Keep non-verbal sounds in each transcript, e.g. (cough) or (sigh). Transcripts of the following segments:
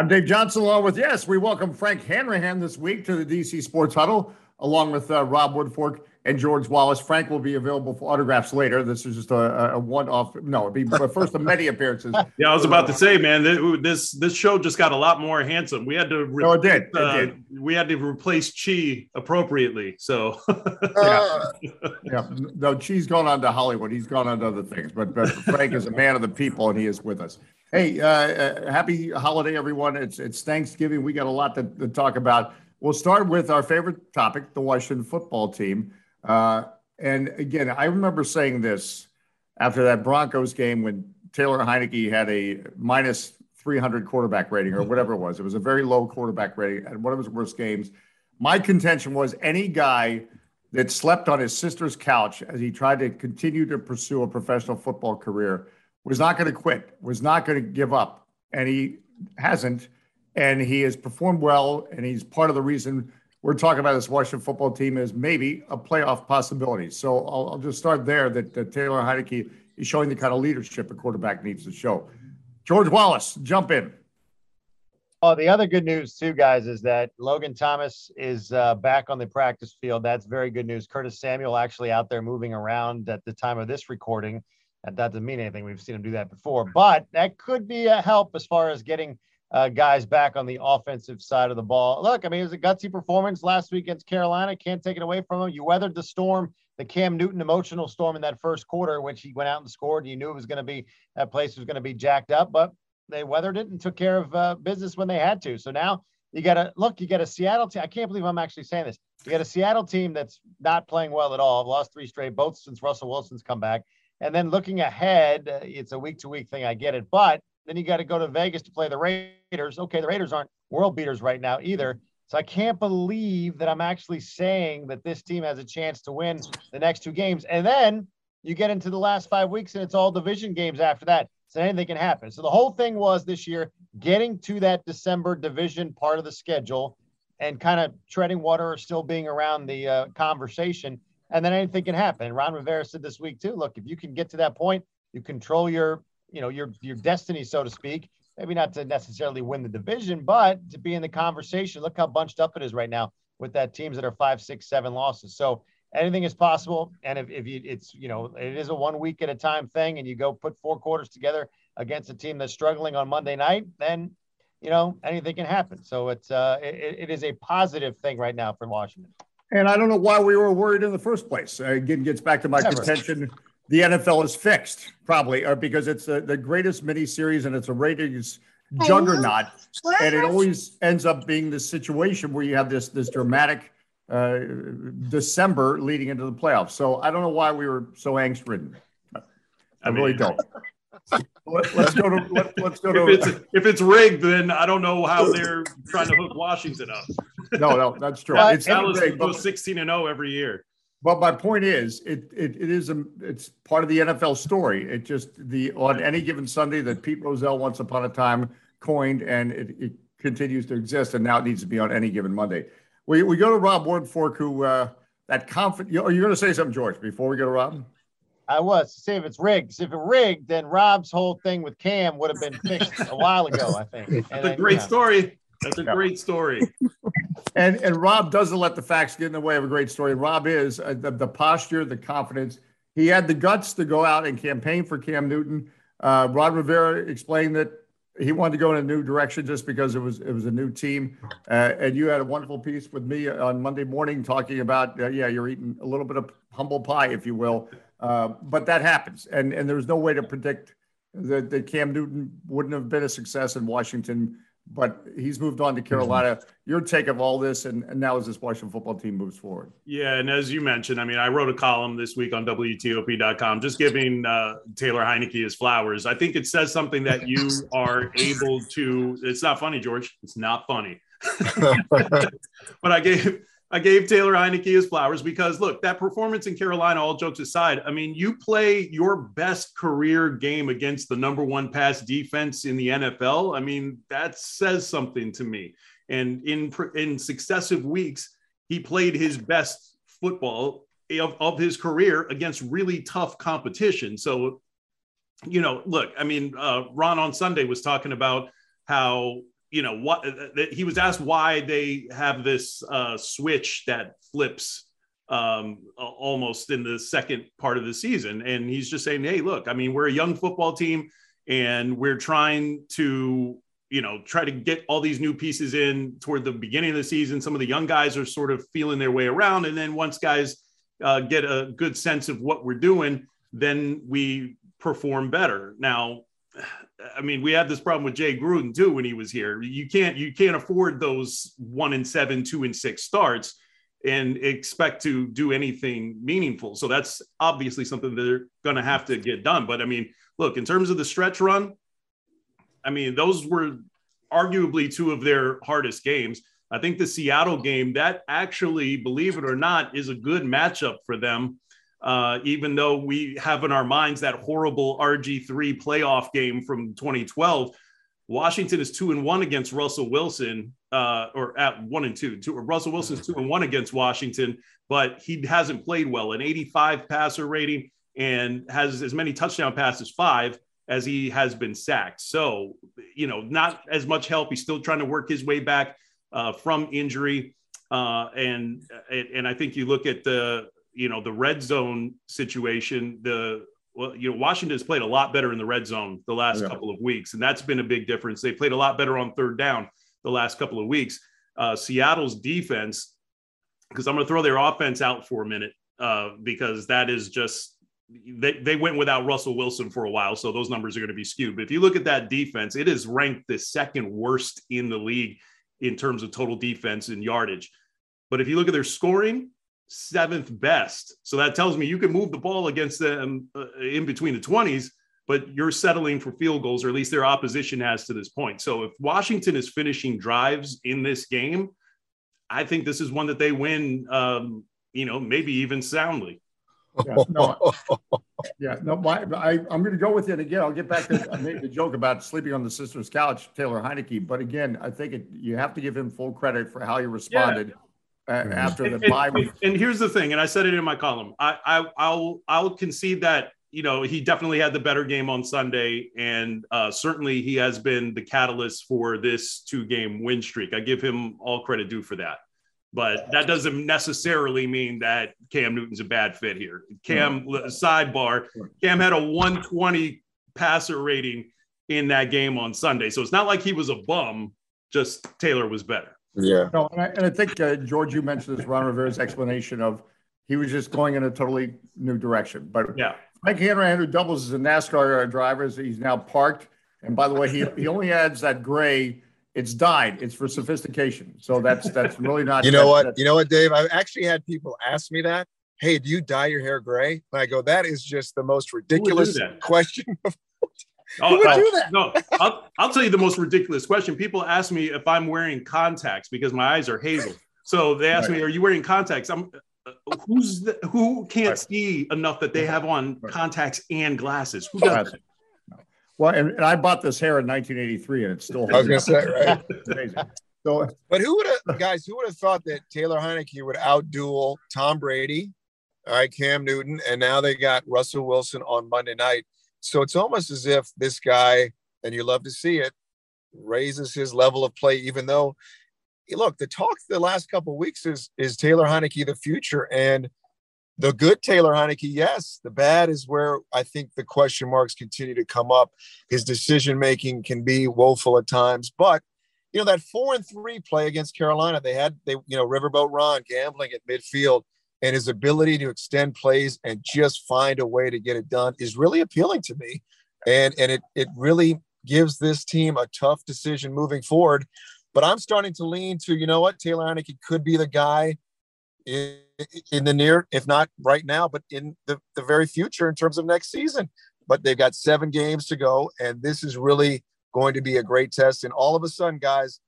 I'm Dave Johnson, along with yes, we welcome Frank Hanrahan this week to the DC Sports Huddle, along with uh, Rob Woodfork and George Wallace. Frank will be available for autographs later. This is just a, a one-off. No, it'll be the first of many appearances. (laughs) Yeah, I was about to say, man, this this show just got a lot more handsome. We had to. Re- no, it did. It uh, did. We had to replace Chi appropriately. So. (laughs) yeah. yeah. No, Chi's gone on to Hollywood. He's gone on to other things, but, but Frank is a man of the people, and he is with us. Hey, uh, uh, happy holiday, everyone! It's it's Thanksgiving. We got a lot to, to talk about. We'll start with our favorite topic, the Washington football team. Uh, and again, I remember saying this after that Broncos game when Taylor Heinicke had a minus 300 quarterback rating or whatever it was. It was a very low quarterback rating at one of his worst games. My contention was any guy that slept on his sister's couch as he tried to continue to pursue a professional football career was not going to quit, was not going to give up. And he hasn't. And he has performed well. And he's part of the reason we're talking about this Washington football team as maybe a playoff possibility. So I'll, I'll just start there that, that, Taylor Heinicke is showing the kind of leadership a quarterback needs to show. George Wallace, jump in. Oh, the other good news too, guys, is that Logan Thomas is uh, back on the practice field. That's very good news. Curtis Samuel actually out there moving around at the time of this recording. That doesn't mean anything. We've seen him do that before, but that could be a help as far as getting – uh, guys back on the offensive side of the ball. Look, I mean, it was a gutsy performance last week against Carolina. Can't take it away from him. You weathered the storm, the Cam Newton emotional storm in that first quarter, which he went out and scored. You knew it was going to be that place was going to be jacked up, but they weathered it and took care of uh, business when they had to. So now you got to look. You got a Seattle team. I can't believe I'm actually saying this. You got a Seattle team that's not playing well at all. Lost three straight, both since Russell Wilson's come back. And then looking ahead, uh, it's a week to week thing. I get it, but then you got to go to Vegas to play the Raiders. Okay, the Raiders aren't world beaters right now either. So I can't believe that I'm actually saying that this team has a chance to win the next two games. And then you get into the last five weeks and it's all division games after that. So anything can happen. So the whole thing was this year getting to that December division part of the schedule and kind of treading water or still being around the uh, conversation. And then anything can happen. And Ron Rivera said this week too. Look, if you can get to that point, you control your you know your your destiny, so to speak. Maybe not to necessarily win the division, but to be in the conversation. Look how bunched up it is right now with that teams that are five, six, seven losses. So anything is possible. And if, if you, it's you know it is a one week at a time thing, and you go put four quarters together against a team that's struggling on Monday night, then you know anything can happen. So it's uh, it, it is a positive thing right now for Washington. And I don't know why we were worried in the first place. Again, gets back to my Never. contention the NFL is fixed, probably, uh, because it's a, the greatest miniseries and it's a ratings juggernaut, and it always ends up being this situation where you have this this dramatic uh, December leading into the playoffs. So I don't know why we were so angst ridden. I, I mean, really don't. (laughs) Let, us go to let, us go to. It's, if it's rigged, then I don't know how they're trying to hook Washington up. No, no, that's true. It's Dallas goes sixteen and 0 every year. But my point is, it, it it is a it's part of the NFL story. It just the on any given Sunday that Pete Rozelle once upon a time coined, and it, it continues to exist, and now it needs to be on any given Monday. We we go to Rob Woodfork, who uh, that confident. Are you going to say something, George? Before we go to Rob. I was to say if it's rigged. If it rigged, then Rob's whole thing with Cam would have been fixed a while ago. I think. (laughs) That's a great story. That's a great story. and and Rob doesn't let the facts get in the way of a great story. Rob is uh, the, the, posture, the confidence. He had the guts to go out and campaign for Cam Newton. Uh, Ron Rivera explained that he wanted to go in a new direction just because it was it was a new team. Uh, and you had a wonderful piece with me on Monday morning talking about uh, yeah, you're eating a little bit of humble pie, if you will. Uh, but that happens, and and there was no way to predict that, that Cam Newton wouldn't have been a success in Washington but he's moved on to Carolina. Your take of all this, and, and, now as this Washington football team moves forward. Yeah, and as you mentioned, I mean, I wrote a column this week on WTOP.com just giving uh, Taylor Heinicke his flowers. I think it says something that you (laughs) are able to. It's not funny, George. It's not funny. (laughs) (laughs) but I gave I gave Taylor Heinicke his flowers because look, that performance in Carolina, all jokes aside, I mean, you play your best career game against the number one pass defense in the NFL. I mean, that says something to me. And in in successive weeks, he played his best football of, of his career against really tough competition. So, you know, look, I mean, uh, Ron on Sunday was talking about how you know what he was asked why they have this uh, switch that flips um, almost in the second part of the season, and he's just saying, "Hey, look, I mean, we're a young football team, and we're trying to." You know, try to get all these new pieces in toward the beginning of the season. Some of the young guys are sort of feeling their way around, and then once guys uh, get a good sense of what we're doing, then we perform better. Now, I mean, we had this problem with Jay Gruden too when he was here. You can't you can't afford those one and seven, two and six starts and expect to do anything meaningful. So that's obviously something they're going to have to get done. But I mean, look, in terms of the stretch run, I mean, those were arguably two of their hardest games. I think the Seattle game, that actually, believe it or not, is a good matchup for them uh, even though we have in our minds that horrible RG3 playoff game from 2012. Washington is two and one against Russell Wilson, uh, or at one and two. two. Russell Wilson's two and one against Washington, but he hasn't played well. An 85 passer rating and has as many touchdown passes, five, as he has been sacked. So, you know, not as much help. He's still trying to work his way back uh, from injury. Uh, and and I think you look at the you know the red zone situation the well you know washington has played a lot better in the red zone the last yeah. couple of weeks and that's been a big difference. They played a lot better on third down the last couple of weeks. Uh, seattle's defense because i'm going to throw their offense out for a minute uh, because that is just they, they went without russell wilson for a while so those numbers are going to be skewed. But if you look at that defense it is ranked the second worst in the league in terms of total defense and yardage. But if you look at their scoring seventh best. So that tells me you can move the ball against them uh, in between the 20s, but you're settling for field goals, or at least their opposition has to this point. So if Washington is finishing drives in this game, I think this is one that they win, um, you know, maybe even soundly. Yeah, no, (laughs) yeah, no, my, I, I'm going to go with it again. I'll get back to I made the joke about sleeping on the sister's couch, Taylor Heinicke. But again, I think it, you have to give him full credit for how he responded. Yeah after the bye week. And here's the thing, and I said it in my column. I, I I'll I'll concede that you know he definitely had the better game on Sunday, and uh, certainly he has been the catalyst for this two game win streak. I give him all credit due for that. But that doesn't necessarily mean that Cam Newton's a bad fit here. Cam, mm-hmm. sidebar, Cam had a 120 passer rating in that game on Sunday. So it's not like he was a bum, just Taylor was better. Yeah. No, and I, and I think uh, George, you mentioned this Ron Rivera's explanation of he was just going in a totally new direction. But yeah, Mike Hanrahan, who doubles as a NASCAR driver, he's now parked. And by the way, he, he only adds that gray. It's dyed. It's for sophistication. So that's that's really not. (laughs) You know that, what? You know what, Dave? I've actually had people ask me that. Hey, do you dye your hair gray? And I go, that is just the most ridiculous question. Oh, Who would do that? No, I'll, I'll tell you the most ridiculous question. People ask me if I'm wearing contacts because my eyes are hazel. So they ask right. me, "Are you wearing contacts?" I'm uh, who's the, who can't right. see enough that they have on right. contacts and glasses? Who does it? Well, and, and, I bought this hair in 1983, and it's still. I was gonna say, right? amazing. So, but who would have, guys? Who would have thought that Taylor Heinicke would outduel Tom Brady, all right, Cam Newton, and now they got Russell Wilson on Monday night. So it's almost as if this guy, and you love to see it, raises his level of play, even though look, the talk the last couple weeks is is Taylor Heinicke the future? And the good Taylor Heinicke, yes. The bad is where I think the question marks continue to come up. His decision making can be woeful at times, but you know that four and three play against Carolina, they had they you know Riverboat Ron gambling at midfield and his ability to extend plays and just find a way to get it done is really appealing to me. And and it it really gives this team a tough decision moving forward. But I'm starting to lean to, you know what, Taylor Heinicke could be the guy in, in the near, if not right now, but in the, the very future in terms of next season. But they've got seven games to go, and this is really going to be a great test. And all of a sudden, guys,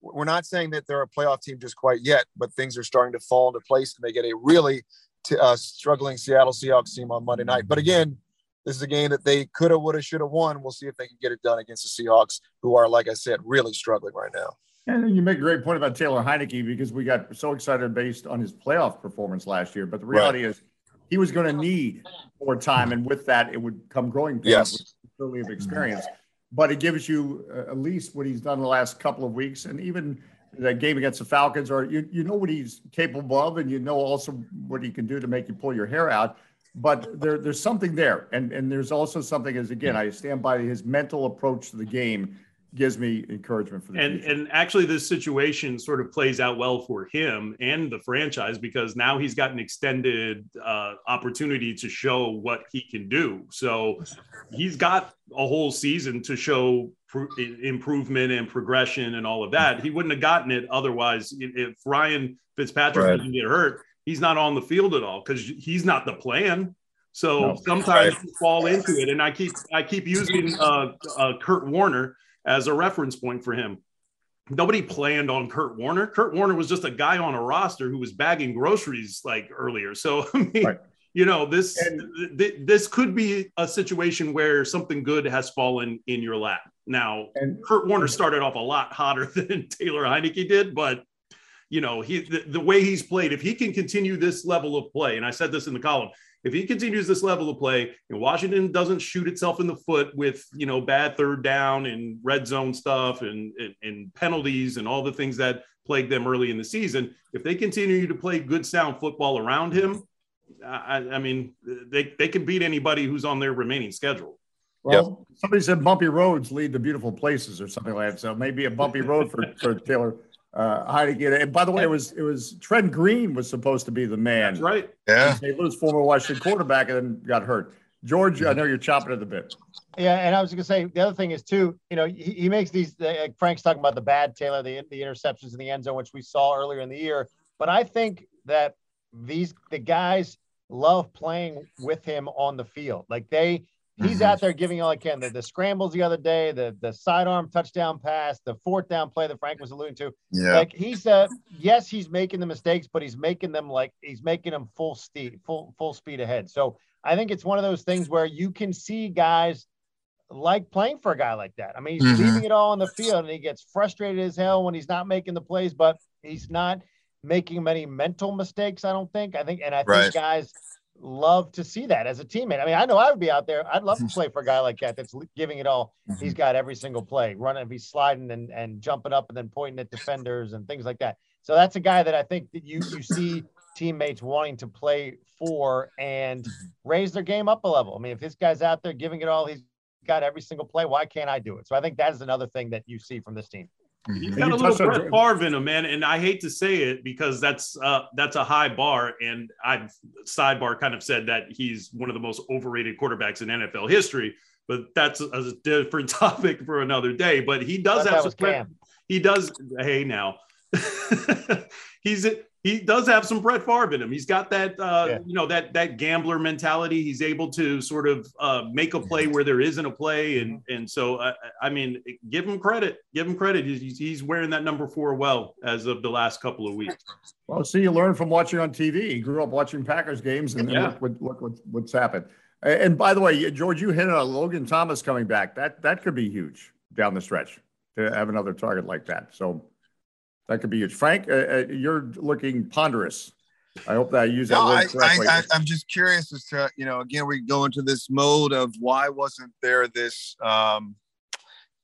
we're not saying that they're a playoff team just quite yet, but things are starting to fall into place and they get a really t- uh, struggling Seattle Seahawks team on Monday night. But again, this is a game that they could have, would have, should have won. We'll see if they can get it done against the Seahawks, who are, like I said, really struggling right now. And you make a great point about Taylor Heinicke because we got so excited based on his playoff performance last year. But the reality right. is, he was going to need more time, and with that, it would come growing pains, yes. clearly of experience. But it gives you uh, at least what he's done the last couple of weeks, and even that game against the Falcons, or you you know what he's capable of, and you know also what he can do to make you pull your hair out. But there, there's something there, and and there's also something as again, I stand by his mental approach to the game gives me encouragement for the and future. and actually this situation sort of plays out well for him and the franchise because now he's got an extended uh, opportunity to show what he can do so he's got a whole season to show pr- improvement and progression and all of that he wouldn't have gotten it otherwise if ryan fitzpatrick Right. didn't get hurt he's not on the field at all because he's not the plan so No. sometimes you fall into it and i keep i keep using uh, uh, kurt warner as a reference point for him. Nobody planned on Kurt Warner. Kurt Warner was just a guy on a roster who was bagging groceries like earlier. So (laughs) I mean, Right. you know, this And- th- this could be a situation where something good has fallen in your lap. Now, and Kurt Warner started off a lot hotter (laughs) than Taylor Heinicke did, but you know, he the, the way he's played, if he can continue this level of play, and I said this in the column, if he continues this level of play and Washington doesn't shoot itself in the foot with you know bad third down and red zone stuff and, and, and penalties and all the things that plagued them early in the season, if they continue to play good sound football around him, I, I mean they, they can beat anybody who's on their remaining schedule. well, somebody said bumpy roads lead to beautiful places or something like that. So maybe a bumpy road for, for Taylor uh, Heinicke. And by the way, it was it was Trent Green was supposed to be the man. That's right. Yeah. St. Louis former Washington quarterback and then got hurt. George, I know you're chopping at the bit. Yeah, and I was going to say the other thing is too. You know, he, he makes these. Like Frank's talking about the bad Taylor, the the interceptions in the end zone, which we saw earlier in the year. But I think that these the guys love playing with him on the field. Like they, he's Mhm. out there giving all he can. The, the scrambles the other day, the the sidearm touchdown pass, the fourth down play that Frank was alluding to. Yeah. Like he's uh yes, he's making the mistakes, but he's making them like he's making them full speed, full full speed ahead. So I think it's one of those things where you can see guys like playing for a guy like that. I mean, he's Mhm. leaving it all on the field and he gets frustrated as hell when he's not making the plays, but he's not making many mental mistakes, I don't think. I think and I think Right. guys love to see that as a teammate. I mean, I know I would be out there. I'd love to mm-hmm. play for a guy like that that's giving it all. Mm-hmm. He's got every single play running he's sliding and, and jumping up and then pointing at defenders and things like that. So that's a guy that i think that you you see teammates wanting to play for and mm-hmm. raise their game up a level. I mean if this guy's out there giving it all he's got every single play why can't i do it? So i think that is another thing that you see from this team He's Mhm. got a little touched Brett Favre in him, man, and I hate to say it because that's uh, that's a high bar. And I've sidebar kind of said that he's one of the most overrated quarterbacks in NFL history, but that's a, a different (laughs) topic for another day. But he does have that some Cam. he does. Hey, now (laughs) he's he does have some Brett Favre in him. He's got that uh, Yeah. you know that that gambler mentality. He's able to sort of uh, make a play where there isn't a play, and and so uh, I mean, give him credit. Give him credit. He's, he's wearing that number four well as of the last couple of weeks. Well, see, you learn from watching on TV. He grew up watching Packers games, and, Yeah. look, what, look what, what's happened. And by the way, George, you hit on Logan Thomas coming back. That that could be huge down the stretch to have another target like that. So that could be huge. Frank, uh, uh, you're looking ponderous. I hope that I use that No, word correctly. I, I, I'm just curious as to, you know, again, we go into this mode of why wasn't there this um,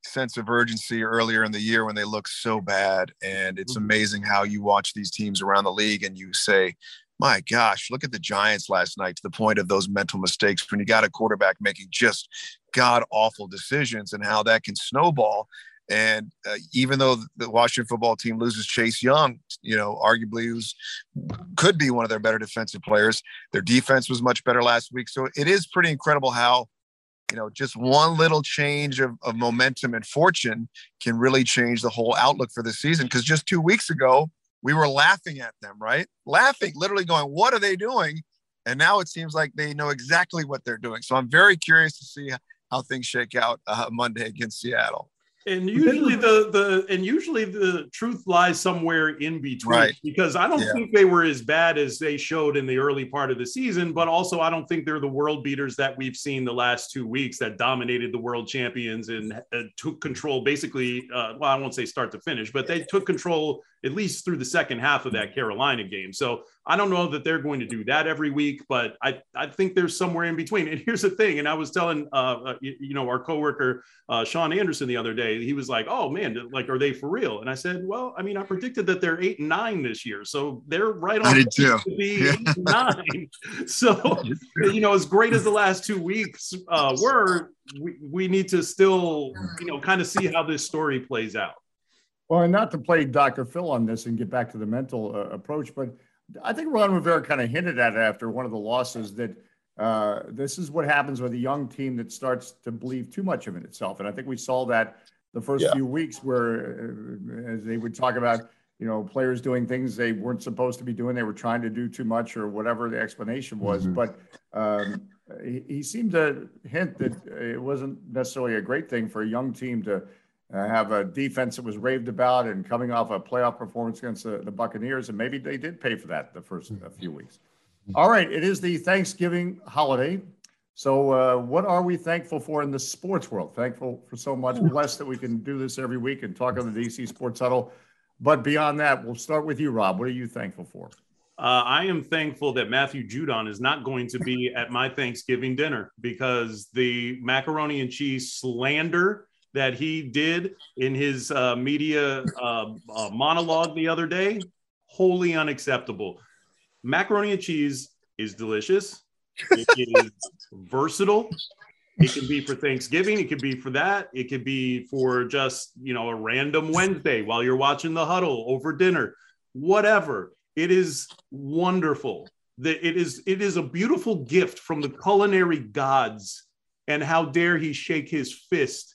sense of urgency earlier in the year when they looked so bad? And it's Mhm. amazing how you watch these teams around the league and you say, my gosh, look at the Giants last night to the point of those mental mistakes when you got a quarterback making just god awful decisions and how that can snowball. And uh, even though the Washington football team loses Chase Young, you know, arguably who's could be one of their better defensive players, their defense was much better last week. So it is pretty incredible how, you know, just one little change of, of momentum and fortune can really change the whole outlook for the season. Because just two weeks ago, we were laughing at them, right? Laughing, literally going, what are they doing? And now it seems like they know exactly what they're doing. So I'm very curious to see how things shake out uh, Monday against Seattle. And usually the the and usually the truth lies somewhere in between Right. because I don't Yeah. think they were as bad as they showed in the early part of the season, but also I don't think they're the world beaters that we've seen the last two weeks that dominated the world champions and uh, took control basically. Uh, well, I won't say start to finish, but they took control at least through the second half of that Carolina game. So I don't know that they're going to do that every week, but I I think there's somewhere in between. And here's the thing, and I was telling uh, uh you, you know our coworker uh, Sean Anderson the other day. He was like, "Oh man, like are they for real?" And I said, "Well, I mean, I predicted that they're eight and nine this year, so they're right on I did too. to be Yeah. eight and nine. (laughs) So you know, as great as the last two weeks uh, were, we, we need to still you know kind of see how this story plays out. Well, and not to play Dr. Phil on this and get back to the mental uh, approach, but I think Ron Rivera kind of hinted at it after one of the losses that uh, this is what happens with a young team that starts to believe too much of it itself. And I think we saw that the first Yeah. few weeks where, uh, as they would talk about, you know, players doing things they weren't supposed to be doing, they were trying to do too much or whatever the explanation was. Mhm. But um, he, he seemed to hint that it wasn't necessarily a great thing for a young team to uh, have a defense that was raved about and coming off a playoff performance against the, the Buccaneers, and maybe they did pay for that the first few weeks. All right, it is the Thanksgiving holiday. So, uh, what are we thankful for in the sports world? Thankful for so much, blessed that we can do this every week and talk on the DC Sports Huddle. But beyond that, we'll start with you, Rob. What are you thankful for? Uh, I am thankful that Matthew Judon is not going to be (laughs) at my Thanksgiving dinner because the macaroni and cheese slander that he did in his uh, media uh, uh, monologue the other day, wholly unacceptable. Macaroni and cheese is delicious. It is versatile. It can be for Thanksgiving. It could be for that. It could be for just, you know, a random Wednesday while you're watching the huddle over dinner, whatever. It is wonderful. That it is it is a beautiful gift from the culinary gods. And how dare he shake his fist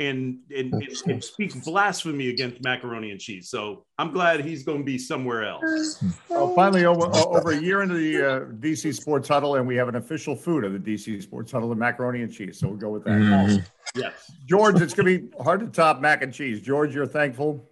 and and, and, and speak blasphemy against macaroni and cheese. So I'm glad he's going to be somewhere else. Well, finally, over, over a year into the uh, DC Sports Huddle, and we have an official food of the DC Sports Huddle, the macaroni and cheese. So we'll go with that. Mhm. Yes. George, it's going to be hard to top mac and cheese. George, you're thankful.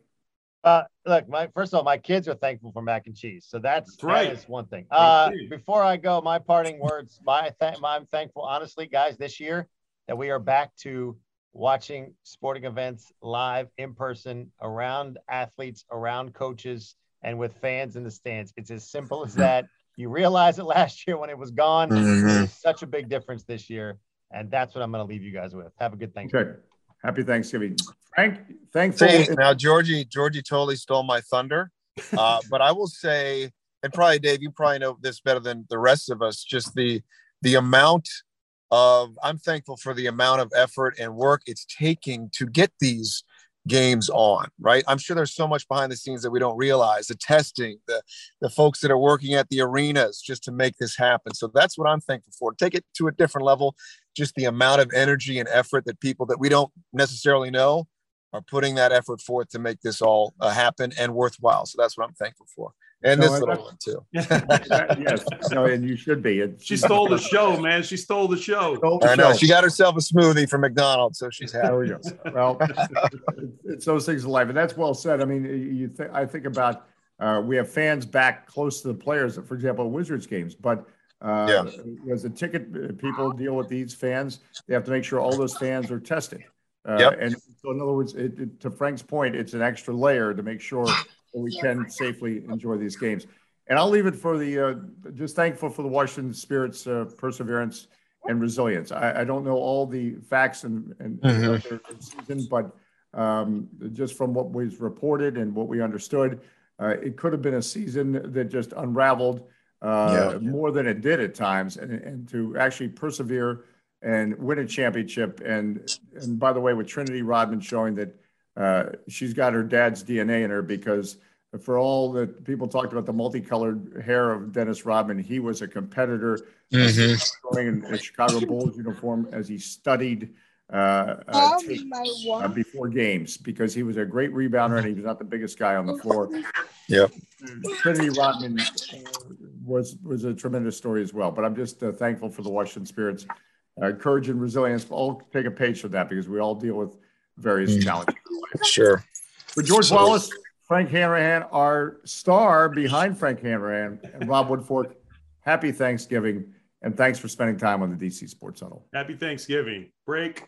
Uh, look, my first of all, my kids are thankful for mac and cheese, so that's, That's right. That is one thing. Uh, before I go, my parting words. My th- I'm thankful, honestly, guys, this year that we are back to watching sporting events live in person around athletes, around coaches, and with fans in the stands. It's as simple as that. You realize it last year when it was gone. Mhm. It's such a big difference this year, and that's what I'm going to leave you guys with. Have a good Thanksgiving. Okay. Happy Thanksgiving. Frank, thankful. See, now Georgie, Georgie totally stole my thunder. Uh, (laughs) but I will say, and probably Dave, you probably know this better than the rest of us. Just the the amount of I'm thankful for the amount of effort and work it's taking to get these games on. Right? I'm sure there's so much behind the scenes that we don't realize. The testing, the the folks that are working at the arenas just to make this happen. So that's what I'm thankful for. Take it to a different level. Just the amount of energy and effort that people that we don't necessarily know are putting that effort forth to make this all uh, happen and worthwhile. So that's what I'm thankful for. And No, this little one too. (laughs) yes, no, and you should be. It's, She stole the show, man. She stole the show. Stole the I know show. she got herself a smoothie from McDonald's, so she's There happy. we go. Well, (laughs) it's those things in life, and that's well said. I mean, you think I think about uh, we have fans back close to the players, for example, Wizards games, but. Uh, As the ticket uh, people deal with these fans, they have to make sure all those fans are tested. Uh, Yep. And so, in other words, it, it- to Frank's point, it's an extra layer to make sure that we can safely enjoy these games. And I'll leave it for the uh, just thankful for the Washington Spirit's uh, perseverance and resilience. I, I don't know all the facts and, and Mhm. season, but um, just from what was reported and what we understood, uh, it could have been a season that just unraveled uh, Yeah. more than it did at times, and, and to actually persevere and win a championship. And and by the way, with Trinity Rodman showing that uh, she's got her dad's DNA in her because for all that people talked about the multicolored hair of Dennis Rodman, he was a competitor going in a Chicago Bulls uniform as he studied uh, uh, tape, uh, before games because he was a great rebounder and he was not the biggest guy on the floor. Yeah, Trinity Rodman was was a tremendous story as well. But I'm just uh, thankful for the Washington Spirits, uh, courage and resilience. All take a page from that because we all deal with various mm. challenges. Sure. For George so, Wallace, Frank Hanrahan, our star behind Frank Hanrahan, and Rob Woodfork, happy Thanksgiving. And thanks for spending time on the DC Sports Huddle. Happy Thanksgiving. Break.